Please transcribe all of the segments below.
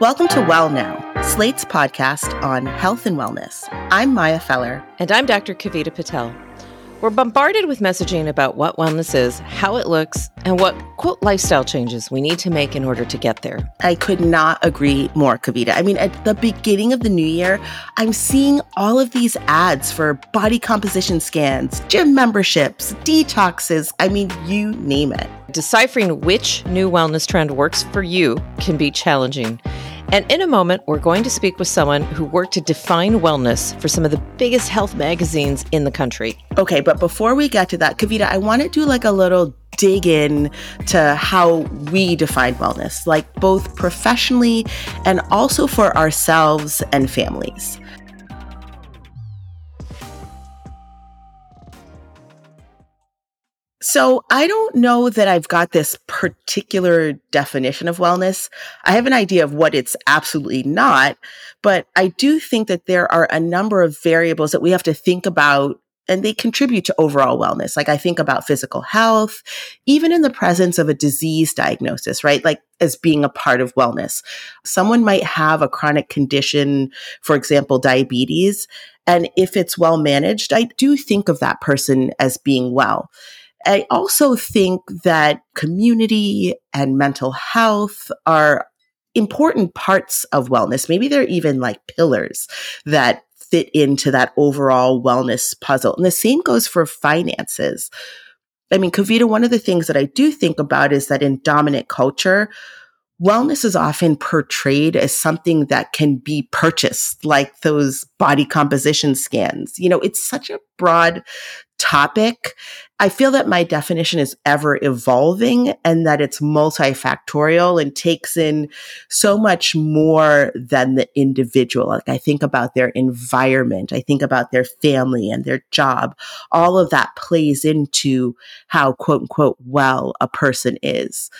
Welcome to Well Now, Slate's podcast on health and wellness. I'm Maya Feller. And I'm Dr. Kavita Patel. We're bombarded with messaging about what wellness is, how it looks, and what, quote, lifestyle changes we need to make in order to get there. I could not agree more, Kavita. I mean, at the beginning of the new year, I'm seeing all of these ads for body composition scans, gym memberships, detoxes. I mean, you name it. Deciphering which new wellness trend works for you can be challenging. And in a moment, we're going to speak with someone who worked to define wellness for some of the biggest health magazines in the country. Okay, but before we get to that, Kavita, I want to do like a little dig in to how we define wellness, like both professionally and also for ourselves and families. So I don't know that I've got this particular definition of wellness. I have an idea of what it's absolutely not, but I do think that there are a number of variables that we have to think about and they contribute to overall wellness. Like I think about physical health, even in the presence of a disease diagnosis, right? Like as being a part of wellness. Someone might have a chronic condition, for example, diabetes. And if it's well managed, I do think of that person as being well. I also think that community and mental health are important parts of wellness. Maybe they're even like pillars that fit into that overall wellness puzzle. And the same goes for finances. I mean, Kavita, one of the things that I do think about is that in dominant culture, wellness is often portrayed as something that can be purchased, like those body composition scans. You know, it's such a broad topic. I feel that my definition is ever evolving and that it's multifactorial and takes in so much more than the individual. Like I think about their environment, I think about their family and their job. All of that plays into how quote unquote well a person is.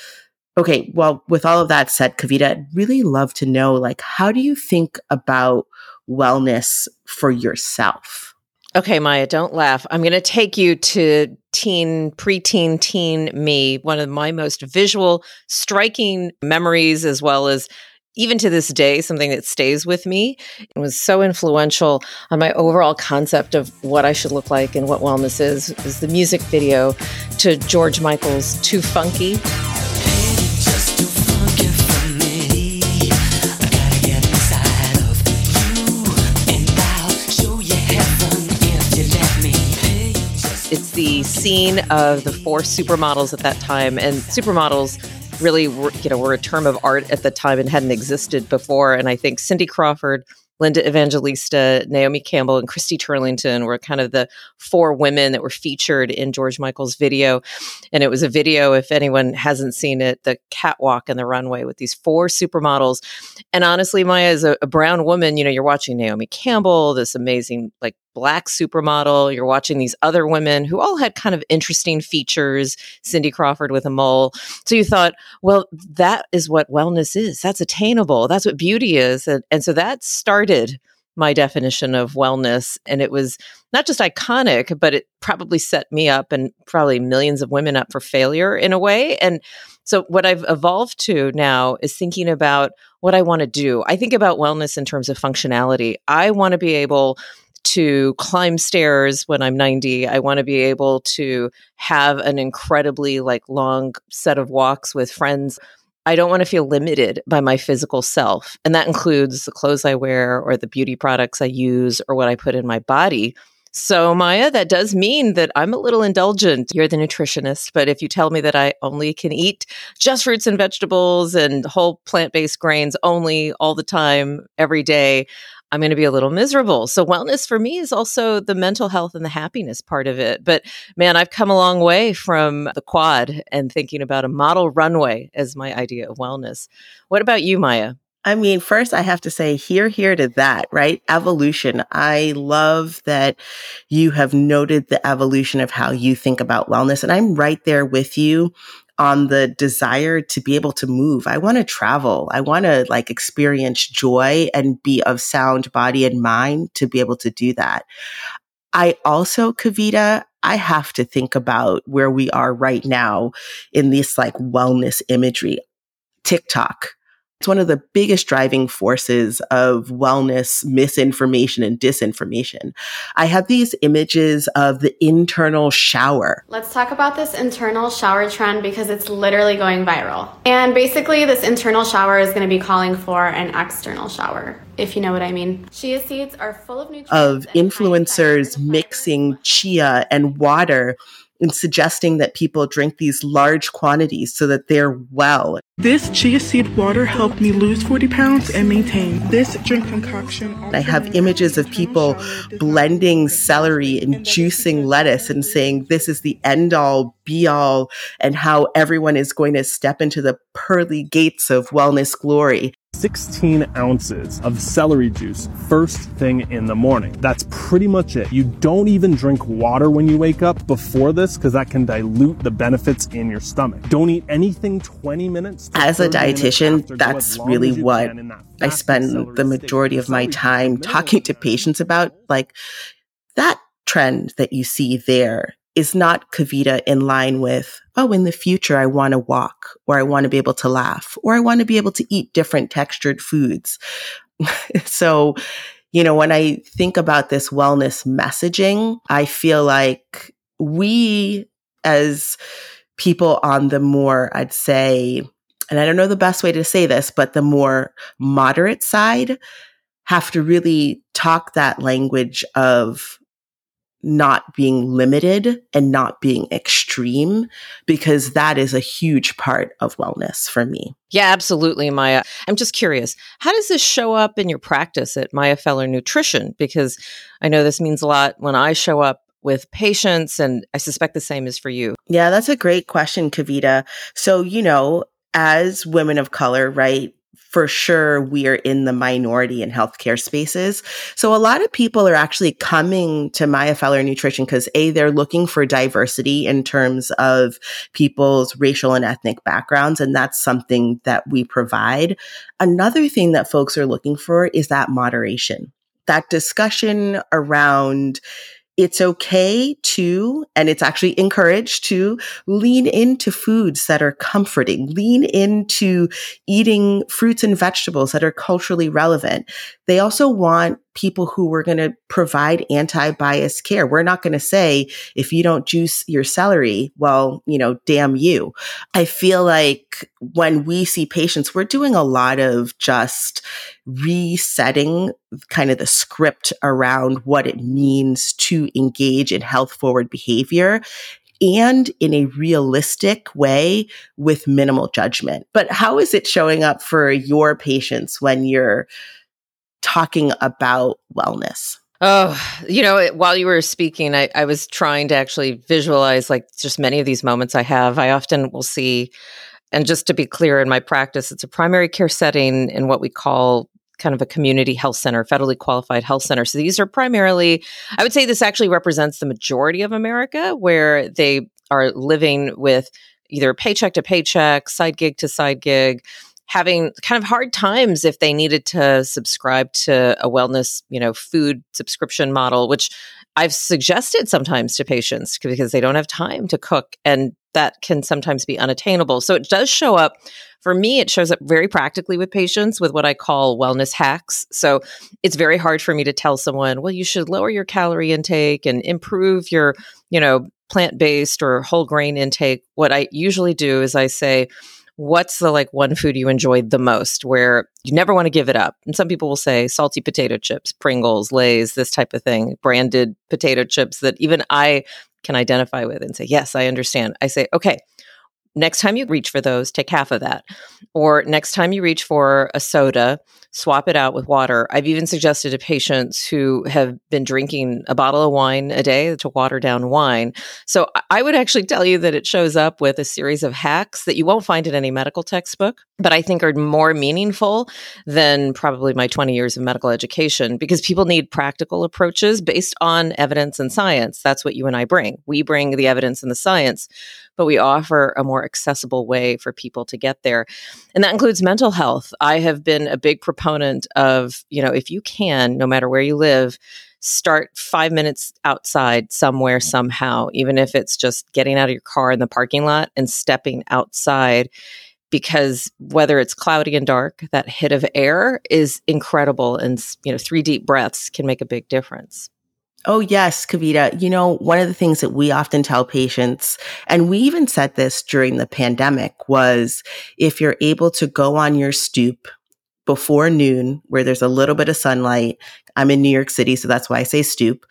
Okay, well, with all of that said, Kavita, I'd really love to know like how do you think about wellness for yourself? Okay, Maya, don't laugh. I'm going to take you to teen, preteen, teen me, one of my most visual, striking memories, as well as even to this day, something that stays with me. It was so influential on my overall concept of what I should look like and what wellness is, is the music video to George Michael's Too Funky. Scene of the four supermodels at that time, and supermodels really were, you know were a term of art at the time and hadn't existed before. And I think Cindy Crawford Linda Evangelista, Naomi Campbell, and Christy Turlington were kind of the four women that were featured in George Michael's video. And it was a video, if anyone hasn't seen it, the catwalk and the runway with these four supermodels. And honestly, Maya, as a, a brown woman, you know, you're watching Naomi Campbell, this amazing, like, black supermodel. You're watching these other women who all had kind of interesting features, Cindy Crawford with a mole. So you thought, well, that is what wellness is. That's attainable. That's what beauty is. And, and so that started my definition of wellness. And it was not just iconic, but it probably set me up and probably millions of women up for failure in a way. And so, what I've evolved to now is thinking about what I want to do. I think about wellness in terms of functionality. I want to be able to climb stairs when I'm 90. I want to be able to have an incredibly like long set of walks with friends. I don't want to feel limited by my physical self. And that includes the clothes I wear or the beauty products I use or what I put in my body. So, Maya, that does mean that I'm a little indulgent. You're the nutritionist, but if you tell me that I only can eat just fruits and vegetables and whole plant based grains only all the time, every day, I'm going to be a little miserable. So, wellness for me is also the mental health and the happiness part of it. But man, I've come a long way from the quad and thinking about a model runway as my idea of wellness. What about you, Maya? I mean, first I have to say here, here to that, right? Evolution. I love that you have noted the evolution of how you think about wellness. And I'm right there with you on the desire to be able to move. I want to travel. I want to like experience joy and be of sound body and mind to be able to do that. I also, Kavita, I have to think about where we are right now in this like wellness imagery. TikTok. It's one of the biggest driving forces of wellness misinformation and disinformation. I have these images of the internal shower. Let's talk about this internal shower trend because it's literally going viral. And basically, this internal shower is going to be calling for an external shower, if you know what I mean. Chia seeds are full of nutrients. Of influencers mixing chia and water and suggesting that people drink these large quantities so that they're well. This chia seed water helped me lose 40 pounds and maintain this drink concoction. I have images of people blending celery and juicing lettuce and saying this is the end all be all and how everyone is going to step into the pearly gates of wellness glory. 16 ounces of celery juice first thing in the morning. That's pretty much it. You don't even drink water when you wake up before this because that can dilute the benefits in your stomach. Don't eat anything 20 minutes. As a dietitian, that's really what I spend the majority of my time talking to patients about. Like that trend that you see there is not Kavita in line with, oh, in the future, I want to walk or I want to be able to laugh or I want to be able to eat different textured foods. so, you know, when I think about this wellness messaging, I feel like we as people on the more, I'd say, and I don't know the best way to say this, but the more moderate side have to really talk that language of not being limited and not being extreme because that is a huge part of wellness for me. Yeah, absolutely, Maya. I'm just curious, how does this show up in your practice at Maya Feller Nutrition? Because I know this means a lot when I show up with patients, and I suspect the same is for you. Yeah, that's a great question, Kavita. So, you know, as women of color, right? For sure we are in the minority in healthcare spaces. So a lot of people are actually coming to Maya Feller Nutrition because A, they're looking for diversity in terms of people's racial and ethnic backgrounds. And that's something that we provide. Another thing that folks are looking for is that moderation, that discussion around it's okay to, and it's actually encouraged to lean into foods that are comforting, lean into eating fruits and vegetables that are culturally relevant. They also want people who were going to provide anti-bias care. We're not going to say, if you don't juice your celery, well, you know, damn you. I feel like when we see patients, we're doing a lot of just resetting kind of the script around what it means to engage in health forward behavior and in a realistic way with minimal judgment. But how is it showing up for your patients when you're talking about wellness? Oh, you know, while you were speaking, I, I was trying to actually visualize like just many of these moments I have. I often will see, and just to be clear in my practice, it's a primary care setting in what we call kind of a community health center, federally qualified health center. So these are primarily, I would say this actually represents the majority of America where they are living with either paycheck to paycheck, side gig to side gig having kind of hard times if they needed to subscribe to a wellness, you know, food subscription model, which I've suggested sometimes to patients because they don't have time to cook and that can sometimes be unattainable. So it does show up for me, it shows up very practically with patients with what I call wellness hacks. So it's very hard for me to tell someone, well, you should lower your calorie intake and improve your, you know, plant based or whole grain intake. What I usually do is I say, what's the like one food you enjoyed the most where you never want to give it up? And some people will say salty potato chips, Pringles, Lay's, this type of thing, branded potato chips that even I can identify with and say, yes, I understand. I say, okay, next time you reach for those, take half of that. Or next time you reach for a soda, swap it out with water. I've even suggested to patients who have been drinking a bottle of wine a day to water down wine. So I would actually tell you that it shows up with a series of hacks that you won't find in any medical textbook, but I think are more meaningful than probably my 20 years of medical education because people need practical approaches based on evidence and science. That's what you and I bring. We bring the evidence and the science, but we offer a more accessible way for people to get there. And that includes mental health. I have been a big proponent of, you know, if you can, no matter where you live, start five minutes outside somewhere, somehow, even if it's just getting out of your car in the parking lot and stepping outside because whether it's cloudy and dark, that hit of air is incredible. And, you know, three deep breaths can make a big difference. Oh, yes, Kavita. You know, one of the things that we often tell patients, and we even said this during the pandemic, was if you're able to go on your stoop before noon where there's a little bit of sunlight, I'm in New York City, so that's why I say stoop,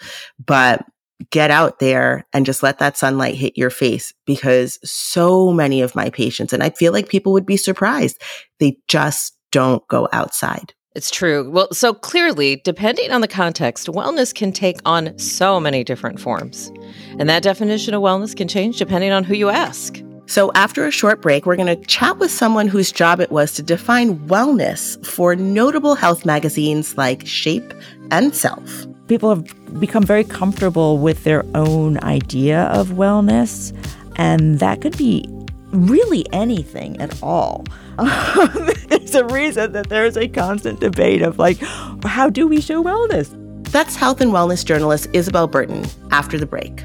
but get out there and just let that sunlight hit your face because so many of my patients, and I feel like people would be surprised, they just don't go outside. It's true. Well, so clearly, depending on the context, wellness can take on so many different forms. And that definition of wellness can change depending on who you ask. So, after a short break, we're going to chat with someone whose job it was to define wellness for notable health magazines like Shape and Self. People have become very comfortable with their own idea of wellness, and that could be really anything at all. there's a reason that there's a constant debate of like, how do we show wellness? That's health and wellness journalist Isabel Burton after the break.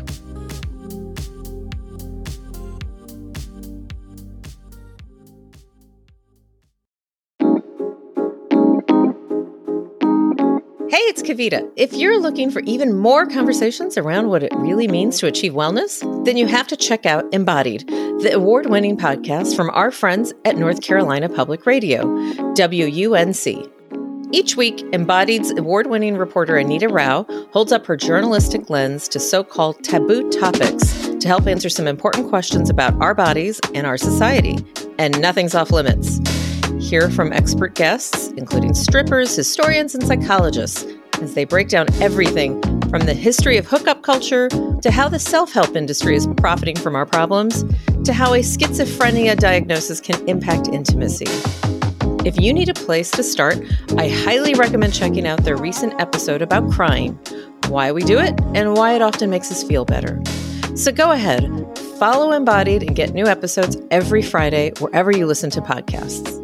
It's Kavita. If you're looking for even more conversations around what it really means to achieve wellness, then you have to check out Embodied, the award winning podcast from our friends at North Carolina Public Radio, WUNC. Each week, Embodied's award winning reporter Anita Rao holds up her journalistic lens to so called taboo topics to help answer some important questions about our bodies and our society. And nothing's off limits. Hear from expert guests, including strippers, historians, and psychologists, as they break down everything from the history of hookup culture to how the self help industry is profiting from our problems to how a schizophrenia diagnosis can impact intimacy. If you need a place to start, I highly recommend checking out their recent episode about crying, why we do it, and why it often makes us feel better. So go ahead, follow Embodied, and get new episodes every Friday wherever you listen to podcasts.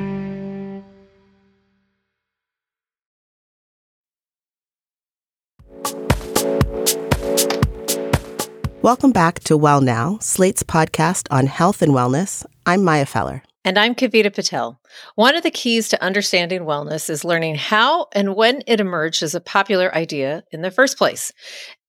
Welcome back to Well Now, Slate's podcast on health and wellness. I'm Maya Feller. And I'm Kavita Patel. One of the keys to understanding wellness is learning how and when it emerged as a popular idea in the first place.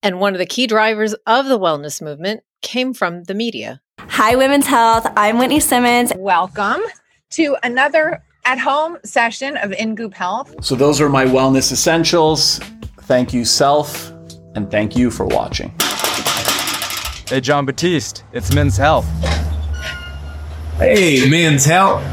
And one of the key drivers of the wellness movement came from the media. Hi, Women's Health. I'm Whitney Simmons. Welcome to another at home session of In Goop Health. So, those are my wellness essentials. Thank you, Self, and thank you for watching. Hey, Jon Batiste, it's Men's Health. Hey, Men's Health.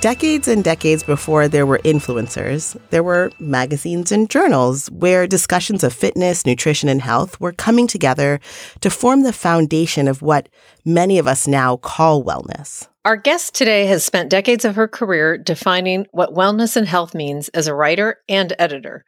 Decades and decades before there were influencers, there were magazines and journals where discussions of fitness, nutrition, and health were coming together to form the foundation of what many of us now call wellness. Our guest today has spent decades of her career defining what wellness and health means as a writer and editor.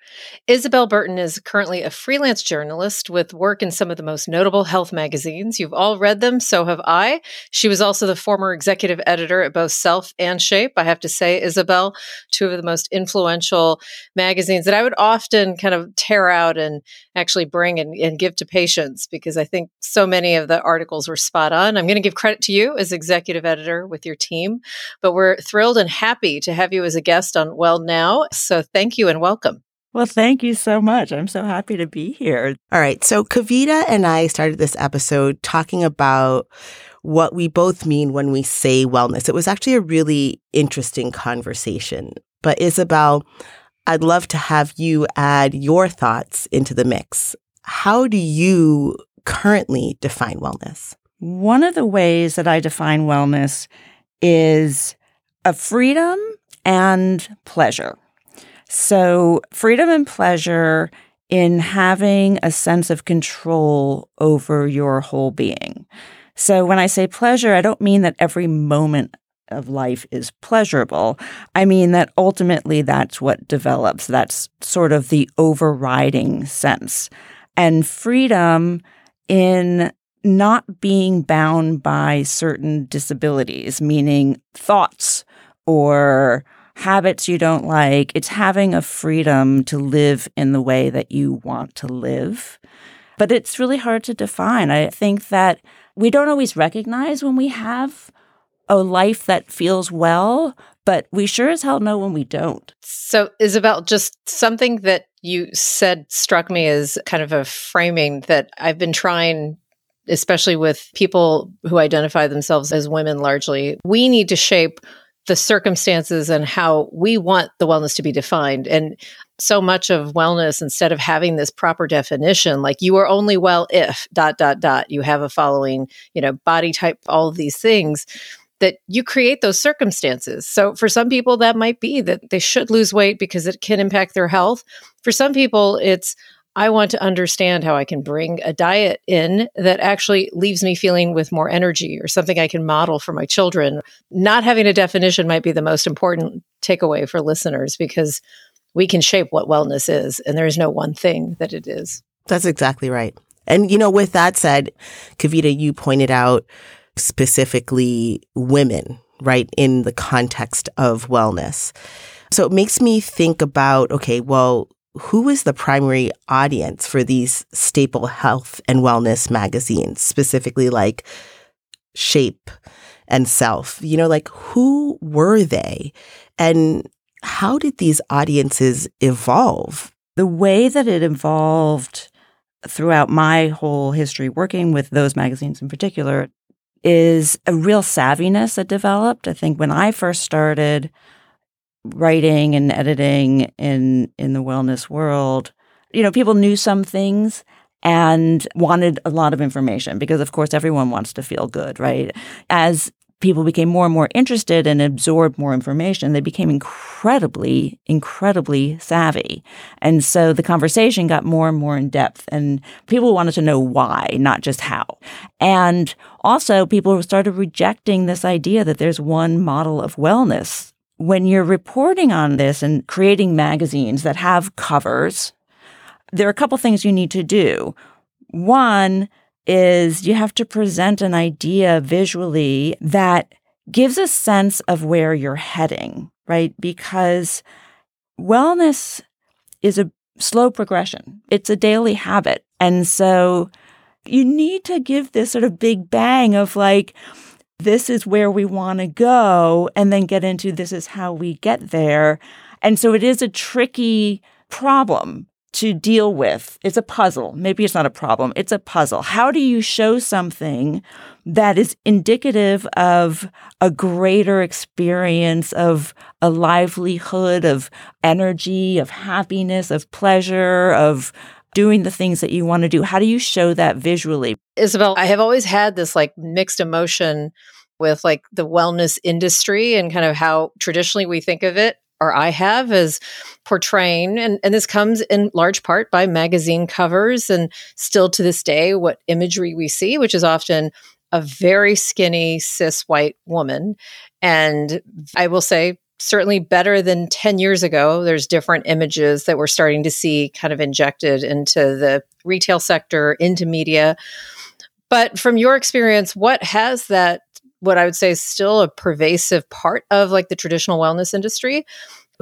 Isabel Burton is currently a freelance journalist with work in some of the most notable health magazines. You've all read them, so have I. She was also the former executive editor at both Self and Shape. I have to say, Isabel, two of the most influential magazines that I would often kind of tear out and actually bring and, and give to patients because I think so many of the articles were spot on. I'm going to give credit to you as executive editor with your team. But we're thrilled and happy to have you as a guest on Well Now. So thank you and welcome. Well, thank you so much. I'm so happy to be here. All right. So Kavita and I started this episode talking about what we both mean when we say wellness. It was actually a really interesting conversation. But Isabel, I'd love to have you add your thoughts into the mix. How do you currently define wellness? One of the ways that I define wellness is a freedom and pleasure. So, freedom and pleasure in having a sense of control over your whole being. So, when I say pleasure, I don't mean that every moment of life is pleasurable. I mean that ultimately that's what develops. That's sort of the overriding sense. And freedom in not being bound by certain disabilities, meaning thoughts or habits you don't like. It's having a freedom to live in the way that you want to live. But it's really hard to define. I think that we don't always recognize when we have a life that feels well, but we sure as hell know when we don't. So, Isabel, just something that you said struck me as kind of a framing that I've been trying especially with people who identify themselves as women largely, we need to shape the circumstances and how we want the wellness to be defined. And so much of wellness, instead of having this proper definition, like you are only well if dot, dot, dot, you have a following, you know, body type, all of these things that you create those circumstances. So for some people, that might be that they should lose weight because it can impact their health. For some people, it's, I want to understand how I can bring a diet in that actually leaves me feeling with more energy or something I can model for my children. Not having a definition might be the most important takeaway for listeners because we can shape what wellness is, and there is no one thing that it is. That's exactly right. And, you know, with that said, Kavita, you pointed out specifically women, right, in the context of wellness. So it makes me think about okay, well, who is the primary audience for these staple health and wellness magazines, specifically like Shape and Self? You know, like who were they? And how did these audiences evolve? The way that it evolved throughout my whole history working with those magazines in particular is a real savviness that developed. I think when I first started, writing and editing in in the wellness world, you know, people knew some things and wanted a lot of information because of course everyone wants to feel good, right? As people became more and more interested and absorbed more information, they became incredibly, incredibly savvy. And so the conversation got more and more in depth, and people wanted to know why, not just how. And also, people started rejecting this idea that there's one model of wellness when you're reporting on this and creating magazines that have covers, there are a couple things you need to do. One is you have to present an idea visually that gives a sense of where you're heading, right? Because wellness is a slow progression, it's a daily habit. And so you need to give this sort of big bang of like, this is where we want to go, and then get into this is how we get there. And so it is a tricky problem to deal with. It's a puzzle. Maybe it's not a problem, it's a puzzle. How do you show something that is indicative of a greater experience of a livelihood, of energy, of happiness, of pleasure, of doing the things that you want to do. How do you show that visually? Isabel, I have always had this like mixed emotion with like the wellness industry and kind of how traditionally we think of it or I have as portraying, and, and this comes in large part by magazine covers and still to this day, what imagery we see, which is often a very skinny cis white woman. And I will say, certainly better than 10 years ago. There's different images that we're starting to see kind of injected into the retail sector, into media. But from your experience, what has that, what I would say is still a pervasive part of like the traditional wellness industry?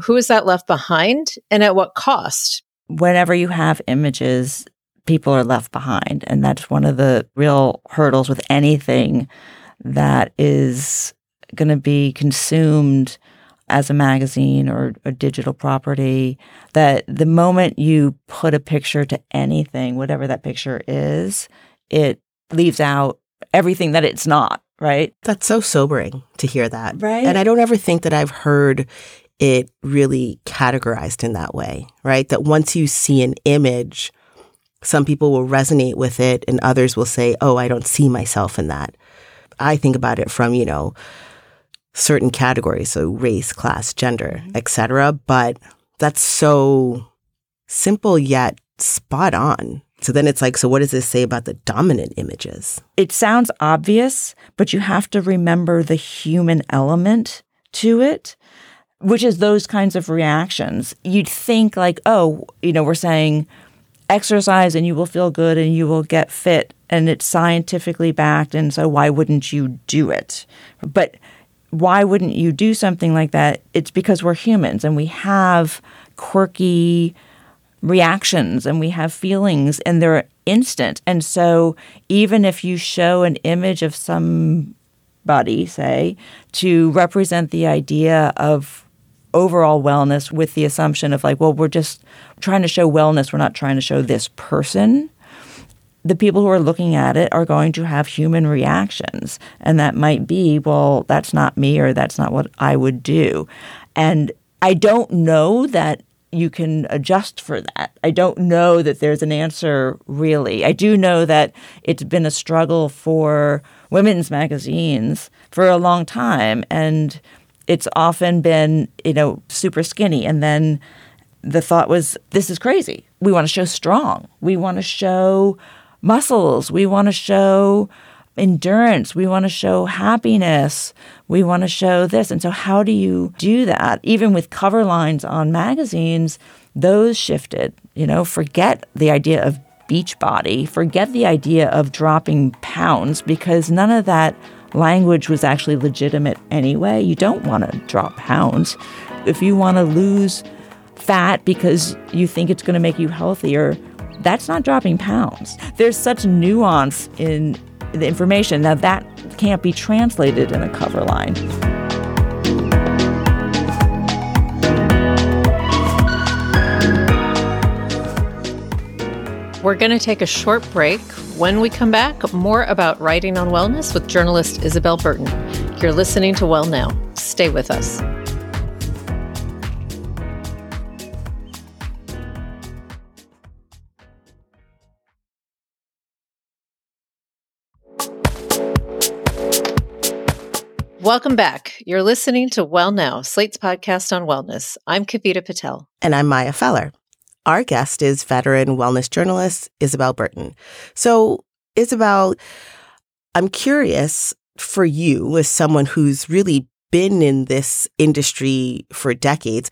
Who is that left behind and at what cost? Whenever you have images, people are left behind. And that's one of the real hurdles with anything that is going to be consumed as a magazine or a digital property that the moment you put a picture to anything, whatever that picture is, it leaves out everything that it's not, right? That's so sobering to hear that. Right. And I don't ever think that I've heard it really categorized in that way, right? That once you see an image, some people will resonate with it and others will say, oh, I don't see myself in that. I think about it from, you know, certain categories, so race, class, gender, mm-hmm. etc. But that's so simple yet spot on, So then it's like, so what does this say about the dominant images? It sounds obvious, but you have to remember the human element to it, which is those kinds of reactions. You'd think, like, oh, you know, we're saying exercise and you will feel good and you will get fit and it's scientifically backed. And so why wouldn't you do it? But why wouldn't you do something like that? It's because we're humans and we have quirky reactions and we have feelings and they're instant. And so even if you show an image of somebody, say, to represent the idea of overall wellness with the assumption of like, well, we're just trying to show wellness, we're not trying to show this person. The people who are looking at it are going to have human reactions. And that might be, well, that's not me or that's not what I would do. And I don't know that you can adjust for that. I don't know that there's an answer really. I do know that it's been a struggle for women's magazines for a long time and it's often been, you know, super skinny and then the thought was this is crazy. We want to show strong. We want to show muscles. We want to show endurance. We want to show happiness. We want to show this. And so, how do you do that? Even with cover lines on magazines, those shifted. You know, forget the idea of beach body, forget the idea of dropping pounds because none of that language was actually legitimate anyway. You don't want to drop pounds. If you want to lose fat because you think it's going to make you healthier, that's not dropping pounds. There's such nuance in the information. Now, that can't be translated in a cover line. We're going to take a short break. When we come back, more about writing on wellness with journalist Isabel Burton. You're listening to Well Now. Stay with us. Welcome back. You're listening to Well Now, Slate's podcast on wellness. I'm Kavita Patel. And I'm Maya Feller. Our guest is veteran wellness journalist Isabel Burton. So, Isabel, I'm curious for you, as someone who's really been in this industry for decades,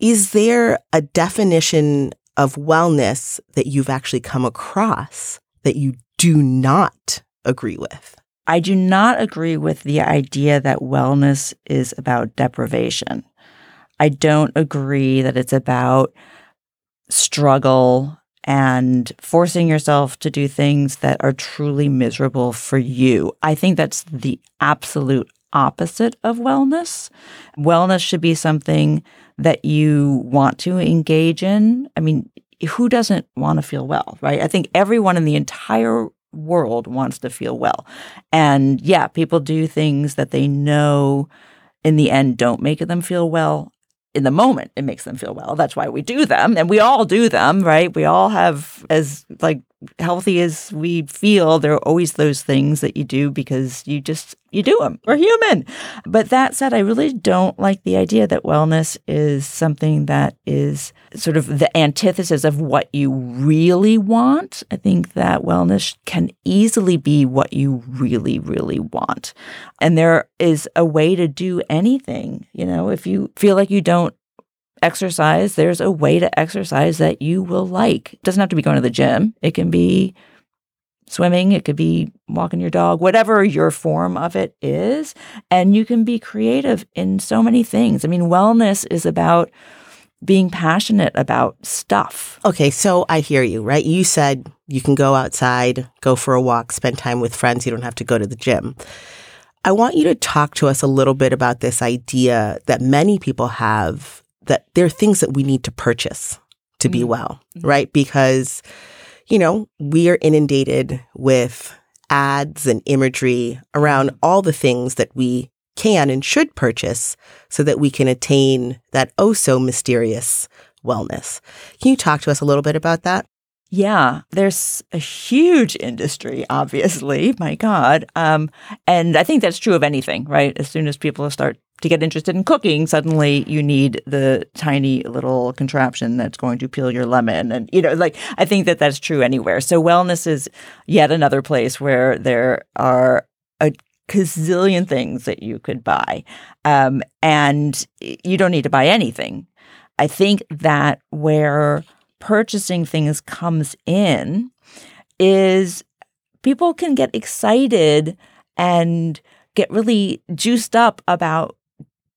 is there a definition of wellness that you've actually come across that you do not agree with? I do not agree with the idea that wellness is about deprivation. I don't agree that it's about struggle and forcing yourself to do things that are truly miserable for you. I think that's the absolute opposite of wellness. Wellness should be something that you want to engage in. I mean, who doesn't want to feel well, right? I think everyone in the entire world wants to feel well. And yeah, people do things that they know in the end don't make them feel well. In the moment, it makes them feel well. That's why we do them. And we all do them, right? We all have, as like healthy as we feel, there are always those things that you do because you just you do them. We're human. But that said, I really don't like the idea that wellness is something that is sort of the antithesis of what you really want. I think that wellness can easily be what you really, really want. And there is a way to do anything. You know, if you feel like you don't exercise, there's a way to exercise that you will like. It doesn't have to be going to the gym. It can be swimming, it could be walking your dog, whatever your form of it is. And you can be creative in so many things. I mean, wellness is about being passionate about stuff. Okay, so I hear you, right? You said you can go outside, go for a walk, spend time with friends. You don't have to go to the gym. I want you to talk to us a little bit about this idea that many people have that there are things that we need to purchase to be mm-hmm. well, mm-hmm. right? Because, you know, we are inundated with ads and imagery around all the things that we can and should purchase so that we can attain that oh so mysterious wellness. Can you talk to us a little bit about that? Yeah, there's a huge industry, obviously. My God. Um, and I think that's true of anything, right? As soon as people start to get interested in cooking, suddenly you need the tiny little contraption that's going to peel your lemon. And, you know, like, I think that that's true anywhere. So, wellness is yet another place where there are a gazillion things that you could buy. Um, and you don't need to buy anything. I think that where purchasing things comes in is people can get excited and get really juiced up about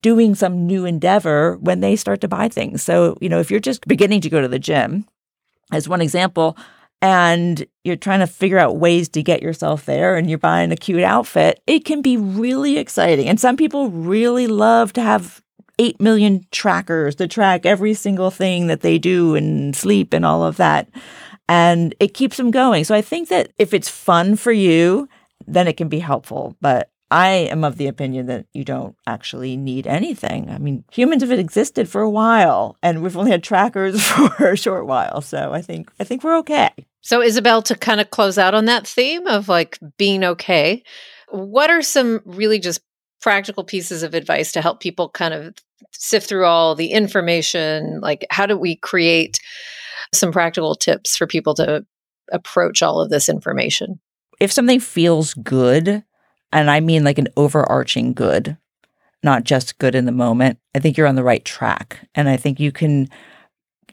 doing some new endeavor when they start to buy things. So, you know, if you're just beginning to go to the gym, as one example, and you're trying to figure out ways to get yourself there and you're buying a cute outfit, it can be really exciting. And some people really love to have 8 million trackers to track every single thing that they do and sleep and all of that. And it keeps them going. So I think that if it's fun for you, then it can be helpful. But I am of the opinion that you don't actually need anything. I mean, humans have existed for a while and we've only had trackers for a short while. So I think I think we're okay. So Isabel to kind of close out on that theme of like being okay, what are some really just practical pieces of advice to help people kind of sift through all the information? Like how do we create some practical tips for people to approach all of this information? If something feels good, and I mean like an overarching good, not just good in the moment, I think you're on the right track. And I think you can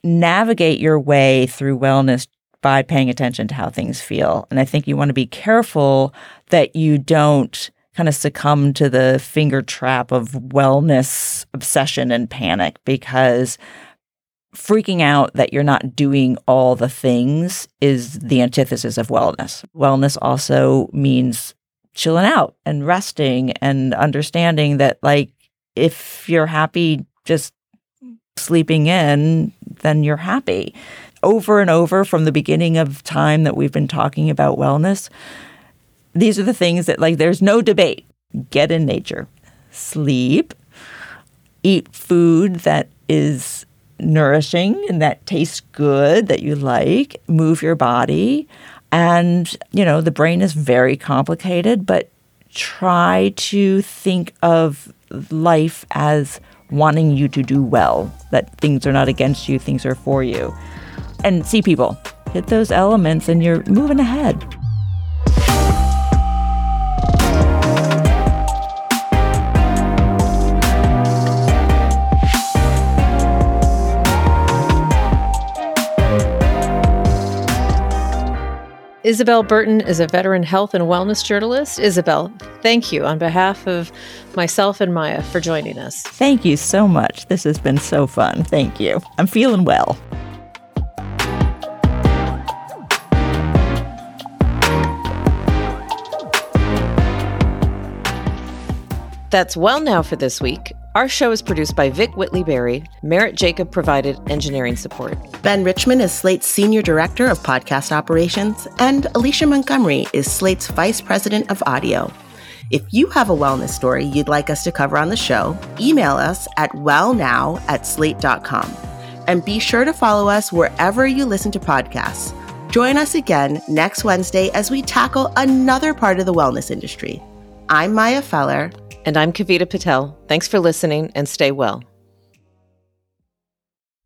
navigate your way through wellness by paying attention to how things feel. And I think you want to be careful that you don't kind of succumb to the finger trap of wellness obsession and panic because freaking out that you're not doing all the things is the antithesis of wellness. Wellness also means chilling out and resting and understanding that like if you're happy just sleeping in, then you're happy. Over and over from the beginning of time that we've been talking about wellness, these are the things that like there's no debate. Get in nature, sleep, eat food that is nourishing and that tastes good, that you like, move your body, and, you know, the brain is very complicated, but try to think of life as wanting you to do well, that things are not against you, things are for you. And see people, hit those elements, and you're moving ahead. Isabel Burton is a veteran health and wellness journalist. Isabel, thank you on behalf of myself and Maya for joining us. Thank you so much. This has been so fun. Thank you. I'm feeling well. That's well now for this week. Our show is produced by Vic Whitley Berry. Merritt Jacob provided engineering support. Ben Richmond is Slate's Senior Director of Podcast Operations, and Alicia Montgomery is Slate's Vice President of Audio. If you have a wellness story you'd like us to cover on the show, email us at wellnow at slate.com. And be sure to follow us wherever you listen to podcasts. Join us again next Wednesday as we tackle another part of the wellness industry. I'm Maya Feller. And I'm Kavita Patel. Thanks for listening and stay well.